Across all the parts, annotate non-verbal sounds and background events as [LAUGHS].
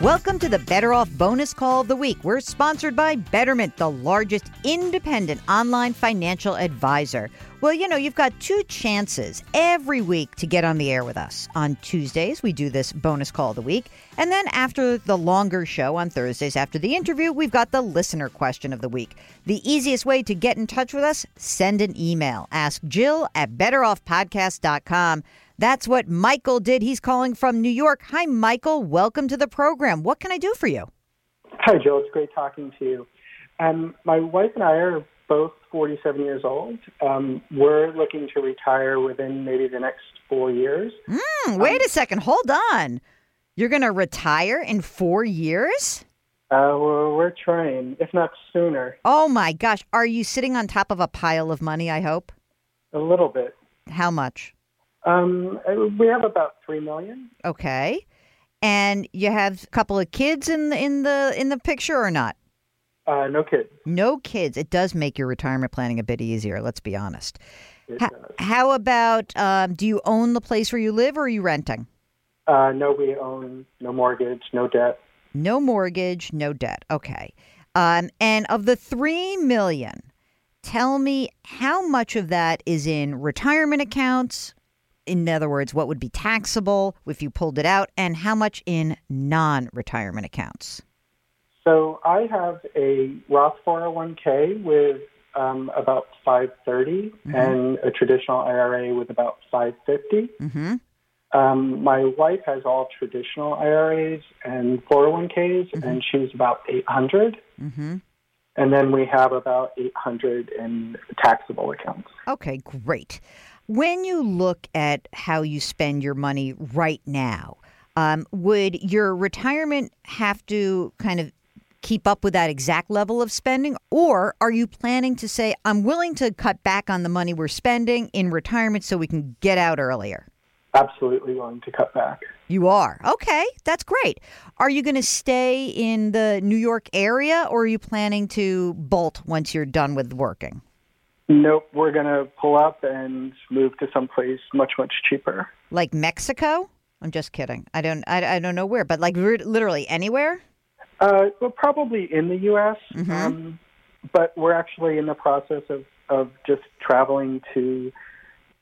Welcome to the Better Off Bonus Call of the Week. We're sponsored by Betterment, the largest independent online financial advisor. Well, you know, you've got two chances every week to get on the air with us. On Tuesdays, we do this bonus call of the week. And then after the longer show on Thursdays, after the interview, we've got the listener question of the week. The easiest way to get in touch with us, send an email. Ask Jill at betteroffpodcast.com. That's what Michael did. He's calling from New York. Hi, Michael. Welcome to the program. What can I do for you? Hi, Jill. It's great talking to you. Um, my wife and I are both 47 years old. Um, we're looking to retire within maybe the next four years. Mm, wait a second. Hold on. You're going to retire in four years? Uh, we're, we're trying, if not sooner. Oh, my gosh. Are you sitting on top of a pile of money, I hope? A little bit. How much? Um, we have about three million. Okay. And you have a couple of kids in the in the in the picture or not? Uh, no kids. No kids. It does make your retirement planning a bit easier. Let's be honest. Does. how about um, do you own the place where you live or are you renting? Uh, no, we own no mortgage, no debt. No mortgage, no debt. Okay. Um, and of the three million, tell me how much of that is in retirement accounts. In other words, what would be taxable if you pulled it out, and how much in non-retirement accounts? So I have a Roth 401k with um, about 530 and a traditional IRA with about 550. Mm-hmm. Um, my wife has all traditional IRAs and 401ks, and she's about 800. Mm-hmm. And then we have about 800 in taxable accounts. Okay, great. When you look at how you spend your money right now, um, would your retirement have to kind of keep up with that exact level of spending? Or are you planning to say, I'm willing to cut back on the money we're spending in retirement so we can get out earlier? Absolutely willing to cut back. You are. Okay, that's great. Are you going to stay in the New York area or are you planning to bolt once you're done with working? Nope, we're going to pull up and move to someplace much, much cheaper. Like Mexico? I'm just kidding. I don't I, I don't know where, but like literally anywhere? Uh, well, probably in the U.S., Mhm. um, but we're actually in the process of, of just traveling to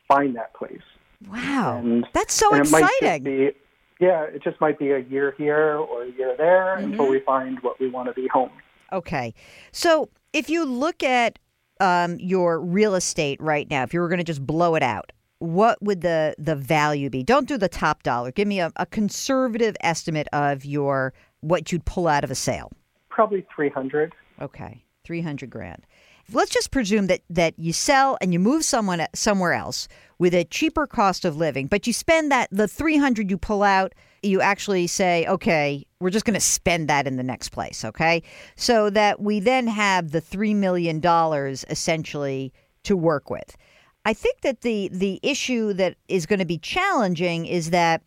find that place. Wow. And- That's so and it might exciting. be, yeah, it just might be a year here or a year there Mm-hmm. until we find what we want to be home. Okay. So if you look at um, your real estate right now, if you were going to just blow it out, what would the, the value be? Don't do the top dollar. Give me a, a conservative estimate of your what you'd pull out of a sale. Probably 300. Okay, three hundred grand. Let's just presume that that you sell and you move someone somewhere else with a cheaper cost of living, but you spend that the three hundred you pull out. You actually say, okay, we're just going to spend that in the next place, okay? So that we then have the three million dollars essentially to work with. I think that the the issue that is going to be challenging is that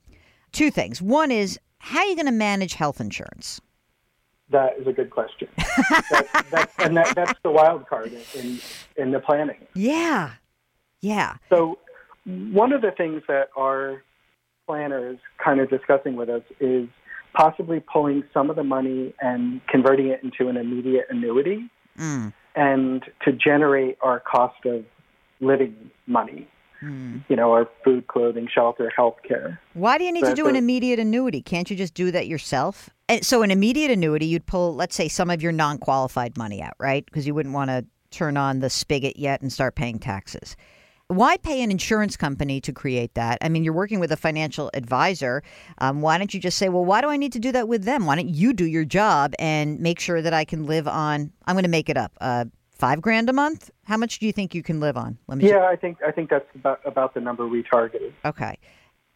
two things. One is how are you going to manage health insurance? That is a good question. [LAUGHS] that, that, and that, that's the wild card in, in the planning. Yeah, yeah. So, one of the things that our planner is kind of discussing with us is possibly pulling some of the money and converting it into an immediate annuity Mm, and to generate our cost of living money. mm. You know, our food, clothing, shelter, health care. Why do you need to But do an immediate annuity? Can't you just do that yourself? And so, an immediate annuity, you'd pull, let's say, some of your non qualified money out, right? Because you wouldn't want to turn on the spigot yet and start paying taxes. Why pay an insurance company to create that? I mean, you're working with a financial advisor. Um, why don't you just say, well, why do I need to do that with them? Why don't you do your job and make sure that I can live on, I'm going to make it up, uh, five grand a month? How much do you think you can live on? Let me Yeah, I think I think that's about about the number we targeted. Okay.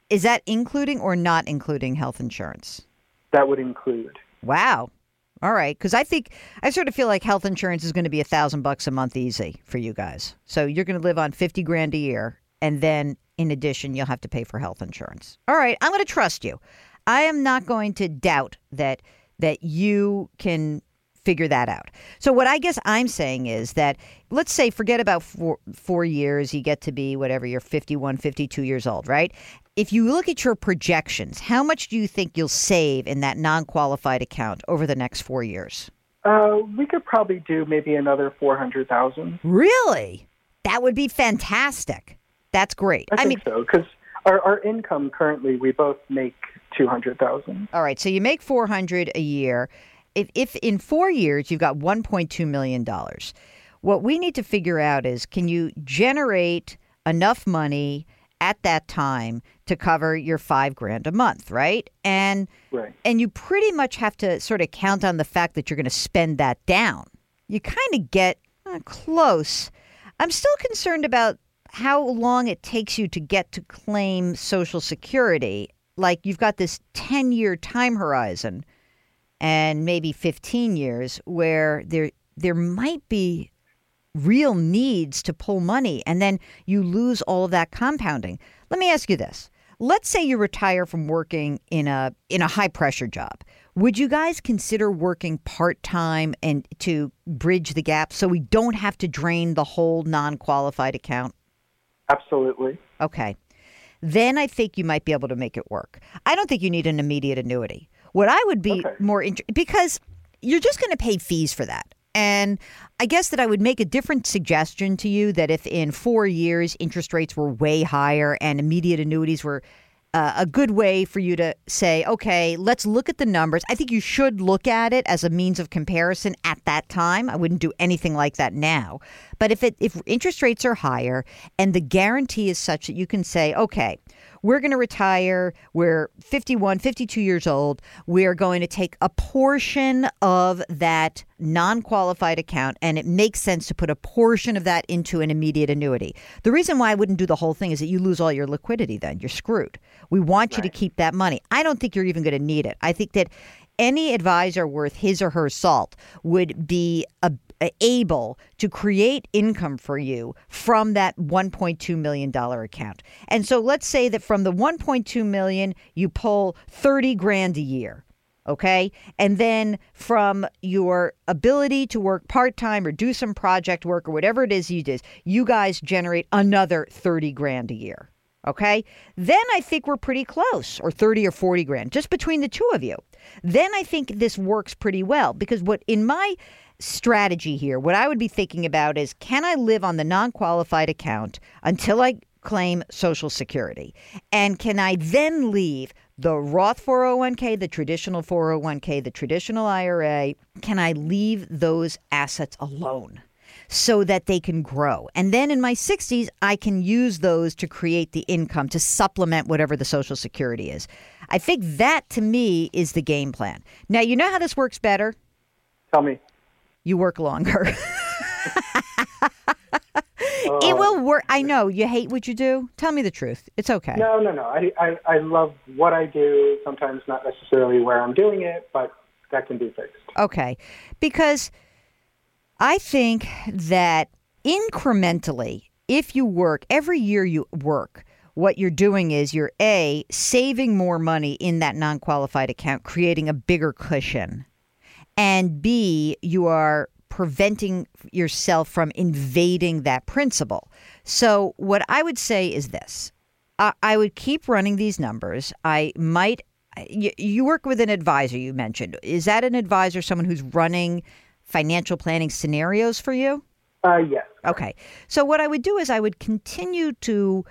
Is that including or not including health insurance? That would include. Wow. All right, because I think I sort of feel like health insurance is going to be a thousand bucks a month easy for you guys. So you're going to live on fifty grand a year, and then in addition, you'll have to pay for health insurance. All right, I'm going to trust you. I am not going to doubt that that you can figure that out. So what I guess I'm saying is that let's say forget about 4 4 years you get to be whatever you're 51 52 years old, right? If you look at your projections, how much do you think you'll save in that non-qualified account over the next 4 years? Uh, we could probably do maybe another 400,000. Really? That would be fantastic. That's great. I, I think mean, so because our, our income currently we both make 200,000. all right, so you make 400 a year. If, if in 4 years you've got 1.2 million dollars. What we need to figure out is can you generate enough money at that time to cover your 5 grand a month, right? And Right. and you pretty much have to sort of count on the fact that you're going to spend that down. You kind of get uh, close. I'm still concerned about how long it takes you to get to claim Social Security. Like you've got this 10 year time horizon and maybe 15 years where there there might be real needs to pull money and then you lose all of that compounding. Let me ask you this. Let's say you retire from working in a in a high pressure job. Would you guys consider working part-time and to bridge the gap so we don't have to drain the whole non-qualified account? Absolutely. Okay. Then I think you might be able to make it work. I don't think you need an immediate annuity. What I would be Okay. more interested because you're just going to pay fees for that. And I guess that I would make a different suggestion to you that if in four years interest rates were way higher and immediate annuities were uh, a good way for you to say, okay, let's look at the numbers. I think you should look at it as a means of comparison at that time. I wouldn't do anything like that now. But if it if interest rates are higher and the guarantee is such that you can say, okay, we're going to retire, we're 51, 52 years old, we're going to take a portion of that non-qualified account and it makes sense to put a portion of that into an immediate annuity. The reason why I wouldn't do the whole thing is that you lose all your liquidity then. You're screwed. We want you to keep that money. I don't think you're even going to need it. I think that any advisor worth his or her salt would be a, able to create income for you from that 1.2 million dollar account. And so let's say that from the 1.2 million you pull 30 grand a year. Okay. And then from your ability to work part time or do some project work or whatever it is you do, you guys generate another 30 grand a year. Okay. Then I think we're pretty close, or 30 or 40 grand, just between the two of you. Then I think this works pretty well because what in my strategy here, what I would be thinking about is can I live on the non qualified account until I claim Social Security? And can I then leave the Roth 401k, the traditional 401k, the traditional IRA? Can I leave those assets alone? so that they can grow. And then in my 60s, I can use those to create the income to supplement whatever the Social Security is. I think that to me is the game plan. Now, you know how this works better? Tell me. You work longer. [LAUGHS] Oh. it will work. I know you hate what you do. Tell me the truth. It's okay. No, no, no. I, I, I love what I do. Sometimes not necessarily where I'm doing it, but that can be fixed. Okay. Because I think that incrementally, if you work, every year you work, what you're doing is you're A, saving more money in that non qualified account, creating a bigger cushion. And B, you are preventing yourself from invading that principal. So, what I would say is this I, I would keep running these numbers. I might, you, you work with an advisor, you mentioned. Is that an advisor, someone who's running financial planning scenarios for you? Uh, yes. Okay. So what I would do is I would continue to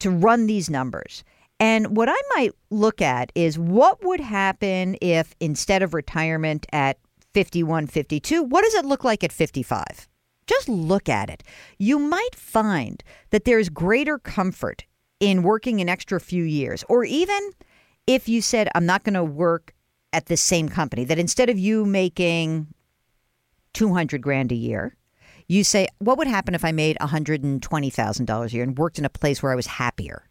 to run these numbers. And what I might look at is what would happen if instead of retirement at 51, 52, what does it look like at 55? Just look at it. You might find that there's greater comfort in working an extra few years, or even if you said, I'm not going to work at the same company, that instead of you making 200 grand a year, you say, what would happen if I made $120,000 a year and worked in a place where I was happier?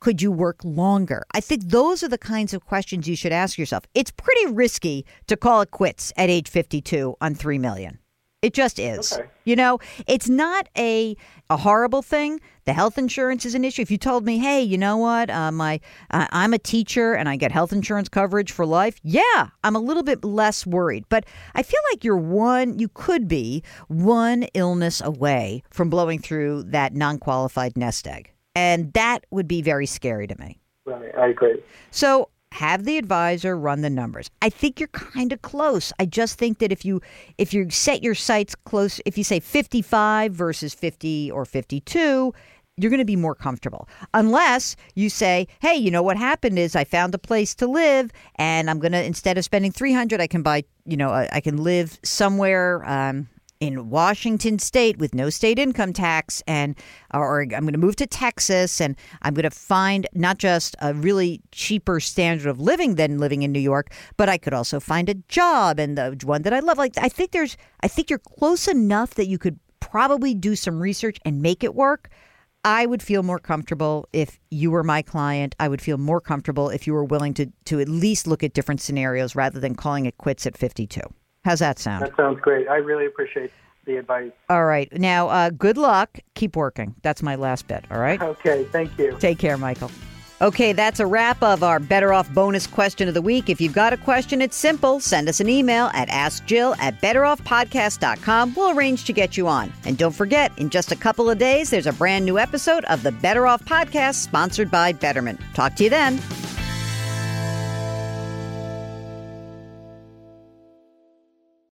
Could you work longer? I think those are the kinds of questions you should ask yourself. It's pretty risky to call it quits at age 52 on 3 million. It just is. Okay. You know, it's not a a horrible thing. The health insurance is an issue. If you told me, "Hey, you know what? Uh, my uh, I'm a teacher and I get health insurance coverage for life," yeah, I'm a little bit less worried. But I feel like you're one. You could be one illness away from blowing through that non-qualified nest egg, and that would be very scary to me. Right, I agree. So have the advisor run the numbers. I think you're kind of close. I just think that if you if you set your sights close, if you say 55 versus 50 or 52, you're going to be more comfortable. Unless you say, "Hey, you know what happened is I found a place to live and I'm going to instead of spending 300, I can buy, you know, I, can live somewhere um in Washington state with no state income tax and or I'm going to move to Texas and I'm going to find not just a really cheaper standard of living than living in New York but I could also find a job and the one that I love like I think there's I think you're close enough that you could probably do some research and make it work I would feel more comfortable if you were my client. I would feel more comfortable if you were willing to to at least look at different scenarios rather than calling it quits at 52. How's that sound? That sounds great. I really appreciate the advice. All right. Now, uh, good luck. Keep working. That's my last bit. All right. Okay, thank you. Take care, Michael. Okay, that's a wrap of our Better Off bonus question of the week. If you've got a question, it's simple. Send us an email at askjill at betteroffpodcast.com. We'll arrange to get you on. And don't forget, in just a couple of days, there's a brand new episode of the Better Off Podcast sponsored by Betterment. Talk to you then.